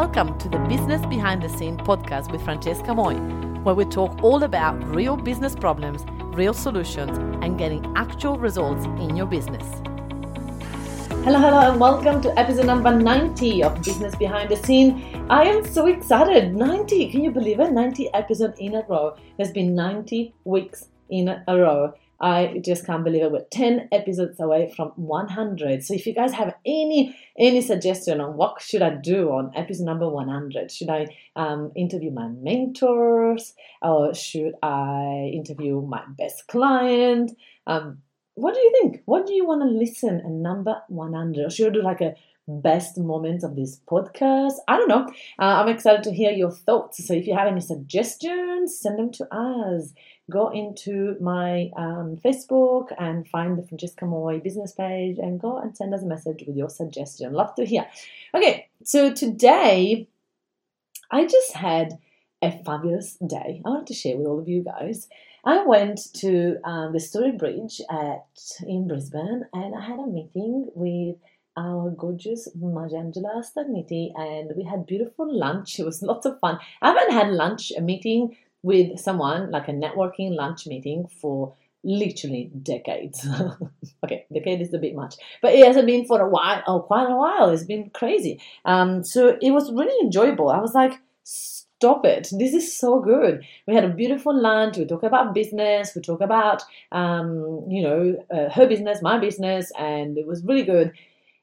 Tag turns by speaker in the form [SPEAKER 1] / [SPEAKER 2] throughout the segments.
[SPEAKER 1] Welcome to the Business Behind the Scene podcast with Francesca Moy, where we talk all about real business problems, real solutions, and getting actual results in your business. Hello, hello, and welcome to episode number 90 of Business Behind the Scene. I am so excited. 90, can you believe it? 90 episodes in a row. There's been 90 weeks in a row. I just can't believe it. We're 10 episodes away from 100. So if you guys have any any suggestion on what should I do on episode number 100, should I um, interview my mentors or should I interview my best client? Um, what do you think? What do you want to listen at number 100? Or should I do like a best moments of this podcast? I don't know. Uh, I'm excited to hear your thoughts. So if you have any suggestions, send them to us go into my um, Facebook and find the Francesca Moy business page and go and send us a message with your suggestion. Love to hear. Okay, so today I just had a fabulous day. I wanted to share with all of you guys. I went to um, the Story Bridge at in Brisbane and I had a meeting with our gorgeous Mariangela Stagniti and we had beautiful lunch. It was lots of fun. I haven't had lunch, a meeting with someone, like a networking lunch meeting, for literally decades. okay, decade is a bit much, but it hasn't been for a while, oh, quite a while. It's been crazy. Um, so it was really enjoyable. I was like, stop it. This is so good. We had a beautiful lunch. We talk about business. We talk about, um, you know, uh, her business, my business, and it was really good.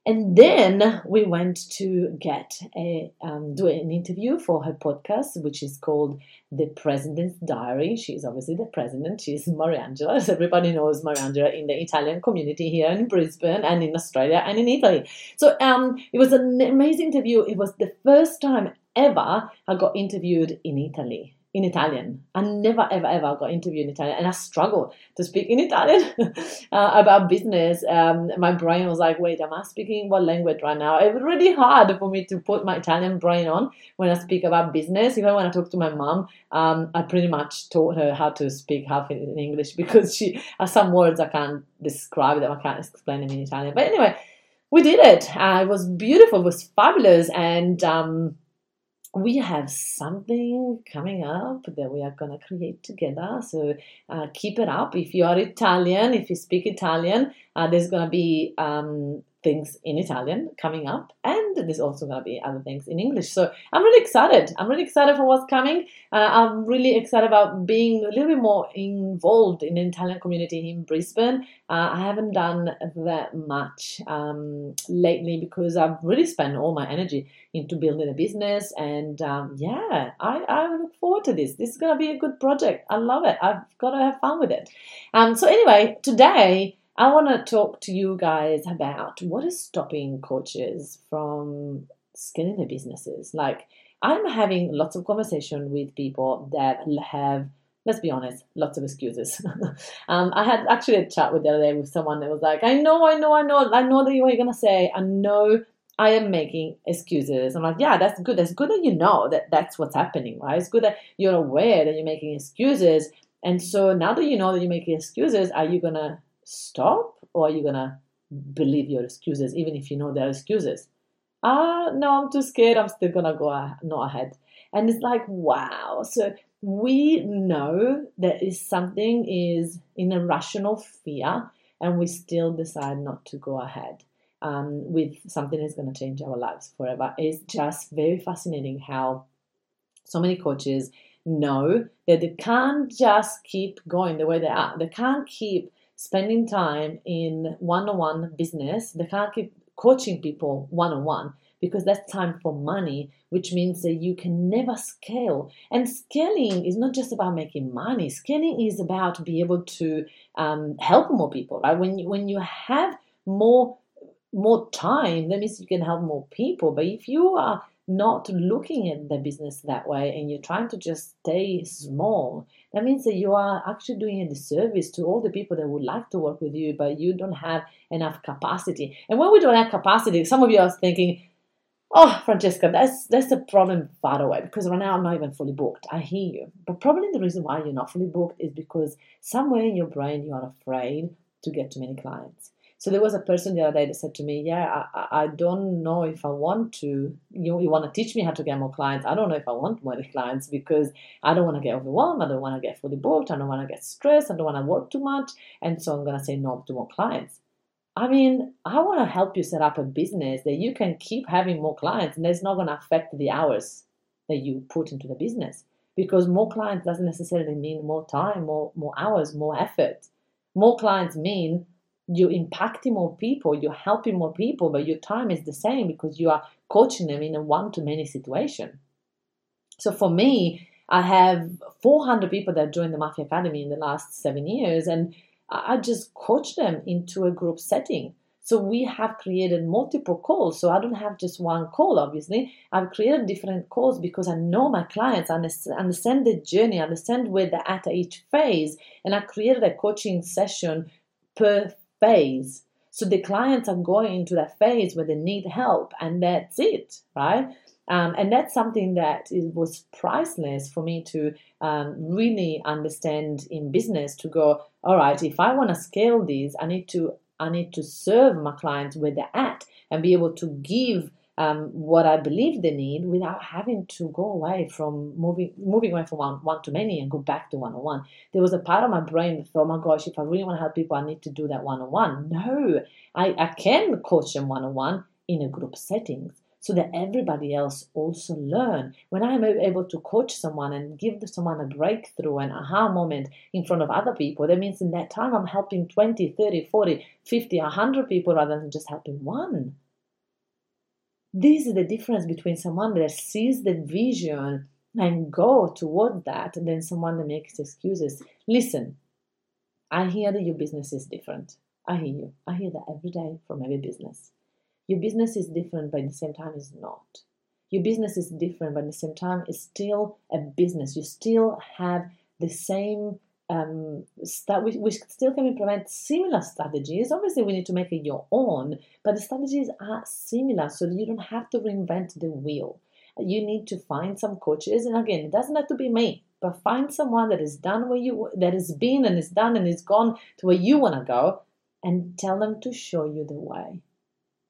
[SPEAKER 1] And then we went to get a um, do an interview for her podcast, which is called The President's Diary. She's obviously the president. She's Mariangela, as everybody knows Mariangela in the Italian community here in Brisbane and in Australia and in Italy. So um, it was an amazing interview. It was the first time ever I got interviewed in Italy in Italian. I never, ever, ever got interviewed in Italian, and I struggle to speak in Italian uh, about business. Um, my brain was like, "Wait, am I speaking what language right now?" It was really hard for me to put my Italian brain on when I speak about business. Even when I talk to my mom, um, I pretty much taught her how to speak half in English because she has some words I can't describe them. I can't explain them in Italian. But anyway, we did it. Uh, it was beautiful. It was fabulous, and um, we have something coming up that we are going to create together. So uh, keep it up. If you are Italian, if you speak Italian, uh, there's going to be um, things in Italian coming up, and there's also going to be other things in English. So I'm really excited. I'm really excited for what's coming. Uh, I'm really excited about being a little bit more involved in the Italian community in Brisbane. Uh, I haven't done that much um, lately because I've really spent all my energy into building a business, and um, yeah, I, I look forward to this. This is going to be a good project. I love it. I've got to have fun with it. Um, so anyway, today. I want to talk to you guys about what is stopping coaches from scaling their businesses. Like, I'm having lots of conversation with people that have, let's be honest, lots of excuses. um, I had actually a chat with the other day with someone that was like, I know, I know, I know, I know that you are going to say, I know I am making excuses. I'm like, yeah, that's good. That's good that you know that that's what's happening, right? It's good that you're aware that you're making excuses. And so now that you know that you're making excuses, are you to stop? Or are you gonna believe your excuses even if you know they're excuses? Ah no i'm too scared. I'm still gonna go no ahead. And it's like wow. So we know that is something is in a rational fear and we still decide not to go ahead um, with something that's going to change our lives forever. It's just very fascinating how so many coaches know that they can't just keep going the way they are. They can't keep spending time in one-on-one business. They can't keep coaching people one-on-one because that's time for money, which means that you can never scale. And scaling is not just about making money. Scaling is about be able to um, help more people. Right? When you, when you have more more time, that means you can help more people. But if you are not looking at the business that way and you're trying to just stay small, that means that you are actually doing a disservice to all the people that would like to work with you, but you don't have enough capacity. And when we don't have capacity, some of you are thinking, Oh, Francesca, that's that's the problem far away because right now I'm not even fully booked. I hear you. But probably the reason why you're not fully booked is because somewhere in your brain you are afraid to get too many clients. So there was a person the other day that said to me, "Yeah, I, I don't know if I want to. You you want to teach me how to get more clients? I don't know if I want more clients because I don't want to get overwhelmed. I don't want to get fully booked. I don't want to get stressed. I don't want to work too much, and so I'm gonna say no to more clients." I mean, I want to help you set up a business that you can keep having more clients, and it's not going to affect the hours that you put into the business because more clients doesn't necessarily mean more time, more more hours, more effort. More clients mean you're impacting more people, you're helping more people, but your time is the same because you are coaching them in a one to many situation. So for me, I have 400 people that joined the Mafia Academy in the last seven years, and I just coach them into a group setting. So we have created multiple calls. So I don't have just one call, obviously. I've created different calls because I know my clients, I understand the journey, understand where they're at each phase. And I created a coaching session per phase. So the clients are going into that phase where they need help, and that's it, right? Um, and that's something that it was priceless for me to um, really understand in business. To go, all right, if I want to scale these, I need to I need to serve my clients where they're at and be able to give um, what I believe they need without having to go away from moving moving away from one, one to many and go back to one on one. There was a part of my brain that thought, oh my gosh, if I really want to help people, I need to do that one on one. No, I, I can coach them one on one in a group settings so that everybody else also learn. When I'm able to coach someone and give someone a breakthrough and aha moment in front of other people, that means in that time I'm helping 20, 30, 40, 50, 100 people rather than just helping one. This is the difference between someone that sees the vision and go toward that and then someone that makes excuses. Listen, I hear that your business is different. I hear you. I hear that every day from every business. Your business is different, but at the same time is not. Your business is different, but at the same time it's still a business. You still have the same um, we, we still can implement similar strategies. Obviously, we need to make it your own, but the strategies are similar so that you don't have to reinvent the wheel. You need to find some coaches, and again, it doesn't have to be me, but find someone that is done where you that has been and is done and is gone to where you want to go, and tell them to show you the way.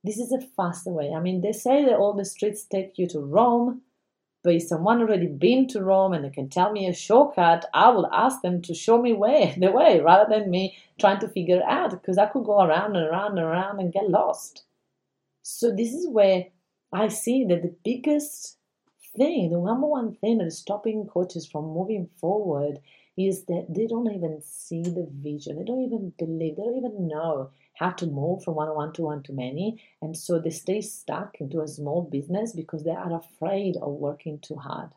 [SPEAKER 1] This is a faster way. I mean, they say that all the streets take you to Rome, but if someone already been to Rome and they can tell me a shortcut, I will ask them to show me way the way rather than me trying to figure it out because I could go around and around and around and get lost. So this is where I see that the biggest thing, the number one thing that is stopping coaches from moving forward is that they don't even see the vision. They don't even believe. They don't even know have to move from one one to one to many. And so they stay stuck into a small business because they are afraid of working too hard.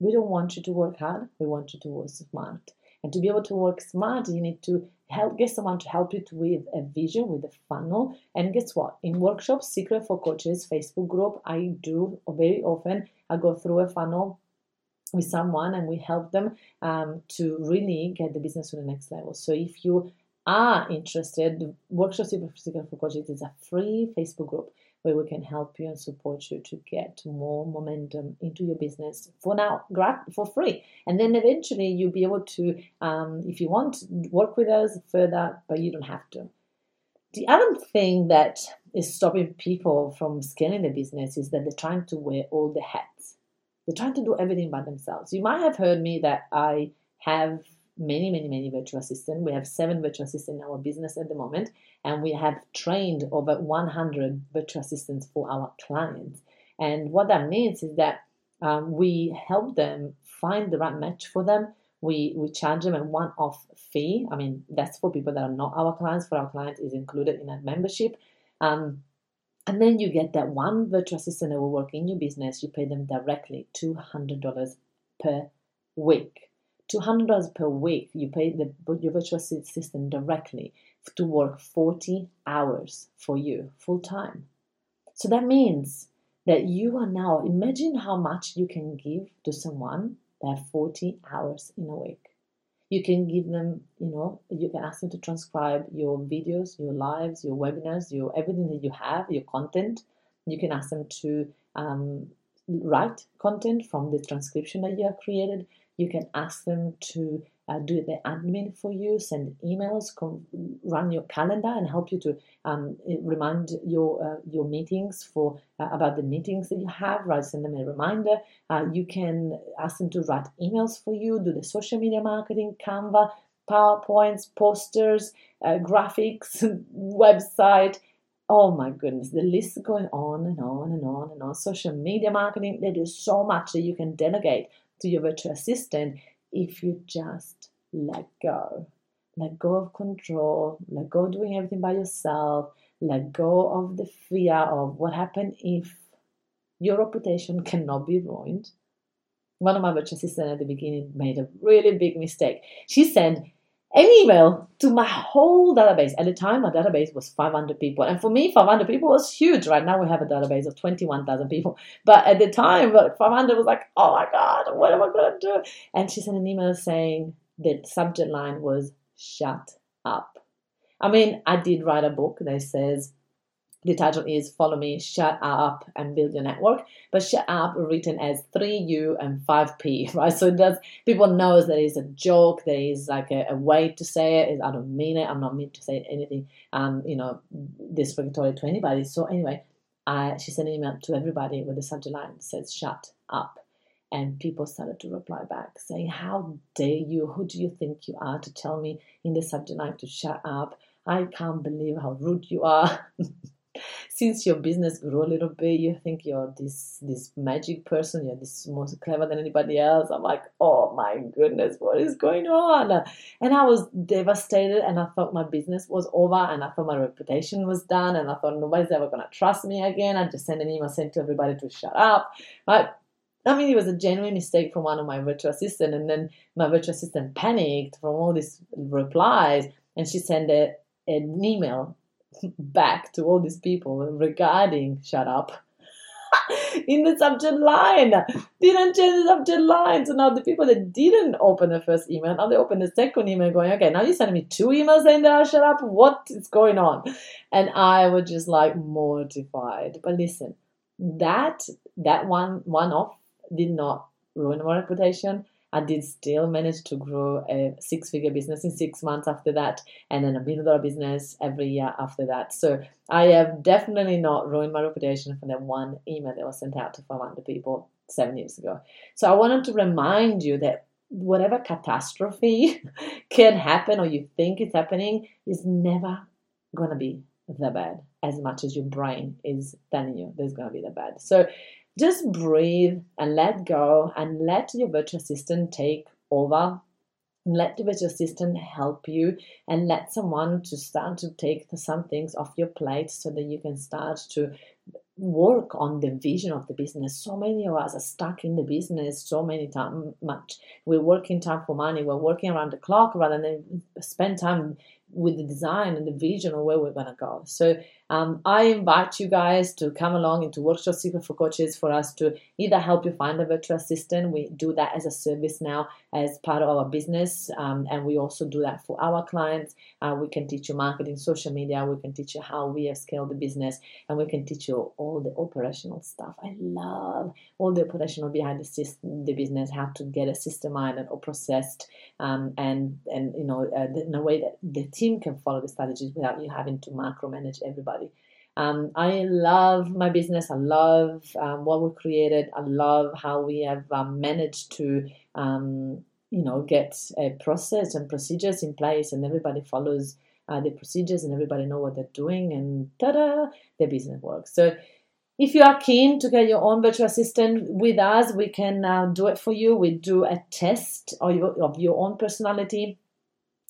[SPEAKER 1] We don't want you to work hard, we want you to work smart. And to be able to work smart, you need to help get someone to help you to, with a vision, with a funnel. And guess what? In workshops, Secret for Coaches Facebook group, I do very often. I go through a funnel with someone and we help them um, to really get the business to the next level. So if you are interested, Workshop for Coaches is a free Facebook group where we can help you and support you to get more momentum into your business for now, for free. And then eventually you'll be able to, um, if you want, work with us further, but you don't have to. The other thing that is stopping people from scaling the business is that they're trying to wear all the hats. They're trying to do everything by themselves. You might have heard me that I have many, many, many virtual assistants. We have seven virtual assistants in our business at the moment, and we have trained over 100 virtual assistants for our clients. And what that means is that um, we help them find the right match for them. We, we charge them a one off fee. I mean, that's for people that are not our clients. For our clients, is included in that membership. Um, and then you get that one virtual assistant that will work in your business. You pay them directly $200 per week. $200 per week, you pay the, your virtual assistant directly to work 40 hours for you full time. So that means that you are now, imagine how much you can give to someone that 40 hours in a week. You can give them, you know, you can ask them to transcribe your videos, your lives, your webinars, your everything that you have, your content. You can ask them to um, write content from the transcription that you have created you can ask them to uh, do the admin for you, send emails, run your calendar, and help you to um, remind your uh, your meetings for uh, about the meetings that you have. Right, send them a reminder. Uh, you can ask them to write emails for you, do the social media marketing, Canva, PowerPoints, posters, uh, graphics, website. Oh my goodness, the list is going on and on and on and on. Social media marketing, there is so much that you can delegate to your virtual assistant if you just let go. Let go of control, let go of doing everything by yourself, let go of the fear of what happened if your reputation cannot be ruined. One of my virtual assistants at the beginning made a really big mistake. She sent an email to my whole database. At the time, my database was 500 people. And for me, 500 people was huge. Right now, we have a database of 21,000 people. But at the time, 500 was like, oh my God, what am I going to do? And she sent an email saying the subject line was shut up. I mean, I did write a book that says the title is Follow Me, Shut Up and Build Your Network. But shut up written as 3U and 5P, right? So it does people knows that it's a joke, there is like a, a, way to say it. I don't mean it, I'm not meant to say anything um, you know, disrespectful to anybody. So anyway, I she sent an email to everybody with the subject line that says shut up. And people started to reply back saying, How dare you? Who do you think you are to tell me in the subject line to shut up? I can't believe how rude you are. since your business grew a little bit, you think you're this this magic person, you're this more clever than anybody else. I'm like, oh my goodness, what is going on? And I was devastated, and I thought my business was over, and I thought my reputation was done, and I thought nobody's ever gonna trust me again. I just sent an email saying to everybody to shut up, right? I mean, it was a genuine mistake from one of my virtual assistant, and then my virtual assistant panicked from all these replies, and she sent a, an email back to all these people regarding shut up in the subject line. Didn't change the subject line. So now the people that didn't open the first email, now they open the second email going, okay, now you're sending me two emails saying that I shut up. What is going on? And I was just like mortified. But listen, that that one one off did not ruin my reputation. I did still manage to grow a six figure business in six months after that, and then a million dollar business every year after that. So I have definitely not ruined my reputation from that one email that was sent out to 500 people seven years ago. So I wanted to remind you that whatever catastrophe can happen or you think is happening is never going to be the bad as much as your brain is telling you there's going to be the bad. So just breathe and let go and let your virtual assistant take over let the virtual assistant help you and let someone to start to take some things off your plate so that you can start to work on the vision of the business. So many of us are stuck in the business so many time much. We're working time for money, we're working around the clock rather than spend time with the design and the vision of where we're going to go. So um, I invite you guys to come along into Workshop Secret for Coaches for us to either help you find a virtual assistant. We do that as a service now as part of our business, um, and we also do that for our clients. Uh, we can teach you marketing, social media. We can teach you how we have scaled the business, and we can teach you all the operational stuff. I love all the operational behind the system, the business, how to get a system or processed, um, and and you know uh, in a way that the team can follow the strategies without you having to macromanage everybody. Um, I love my business. I love um, what we created. I love how we have um, managed to, um, you know, get a process and procedures in place, and everybody follows uh, the procedures, and everybody know what they're doing, and ta-da, the business works. So. If you are keen to get your own virtual assistant with us, we can uh, do it for you. We do a test of your, of your own personality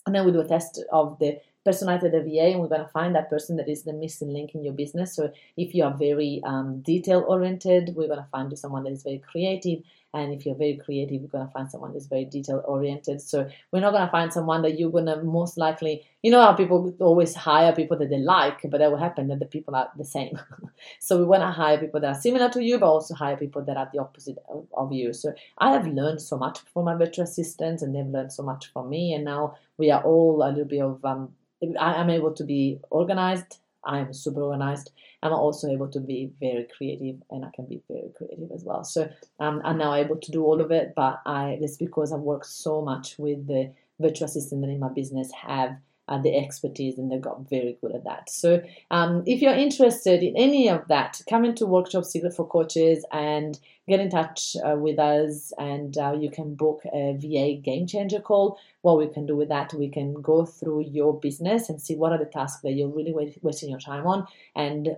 [SPEAKER 1] and then we do a test of the personality the VA, and we're going to find that person that is the missing link in your business. So if you are very um, detail oriented, we're going to find you someone that is very creative. And if you're very creative, you're going to find someone that's very detail oriented. So we're not going to find someone that you're going to most likely, you know how people always hire people that they like, but that will happen that the people are the same. so we want to hire people that are similar to you, but also hire people that are the opposite of, of you. So I have learned so much from my virtual assistants, and they've learned so much from me. And now we are all a little bit of, um, I am able to be organized. I am super organized I'm also able to be very creative and I can be very creative as well. So um, I'm now able to do all of it, but I it's because I've worked so much with the virtual assistant that in my business have uh, the expertise and they got very good at that. So, um, if you're interested in any of that, come into Workshop Secret for Coaches and get in touch uh, with us. And uh, you can book a VA game changer call. What we can do with that, we can go through your business and see what are the tasks that you're really wasting your time on and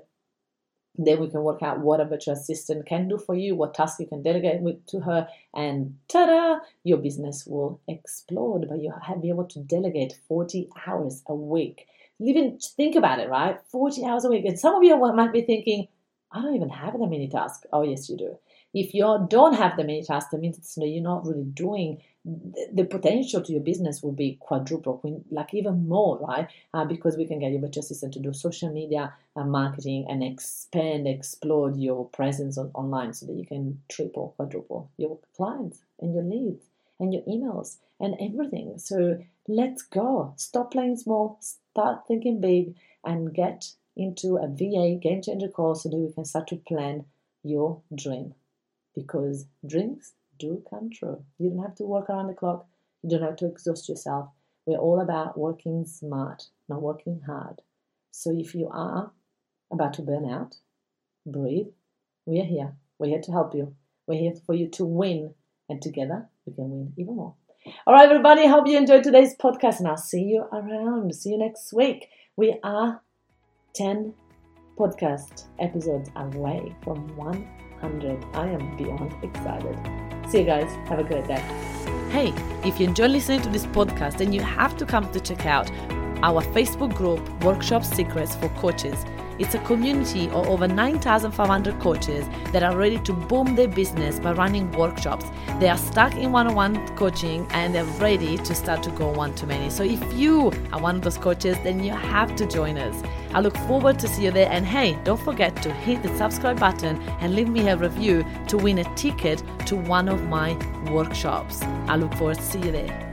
[SPEAKER 1] then we can work out what a virtual assistant can do for you, what tasks you can delegate with, to her, and ta-da, your business will explode. But you have be able to delegate 40 hours a week. Even think about it, right? 40 hours a week. And some of you might be thinking, I don't even have that many tasks. Oh, yes, you do. If you don't have the many tasks, that means you're not really doing the potential to your business will be quadruple, like even more, right? Uh, because we can get your virtual assistant to do social media uh, marketing and expand, explode your presence on, online so that you can triple, quadruple your clients and your leads and your emails and everything. So let's go. Stop playing small, start thinking big, and get into a VA game changer call so that we can start to plan your dream. Because dreams do come true. You don't have to work around the clock. You don't have to exhaust yourself. We're all about working smart, not working hard. So if you are about to burn out, breathe. We are here. We're here to help you. We're here for you to win, and together we can win even more. All right, everybody. Hope you enjoyed today's podcast, and I'll see you around. See you next week. We are 10 podcast episodes away from 100. I am beyond excited. See you guys. Have a great day. Hey, if you enjoy listening to this podcast, then you have to come to check out our Facebook group, Workshop Secrets for Coaches. It's a community of over 9,500 coaches that are ready to boom their business by running workshops. They are stuck in one on one coaching and they're ready to start to go one to many. So if you are one of those coaches, then you have to join us. I look forward to see you there. And hey, don't forget to hit the subscribe button and leave me a review to win a ticket to one of my workshops. I look forward to see you there.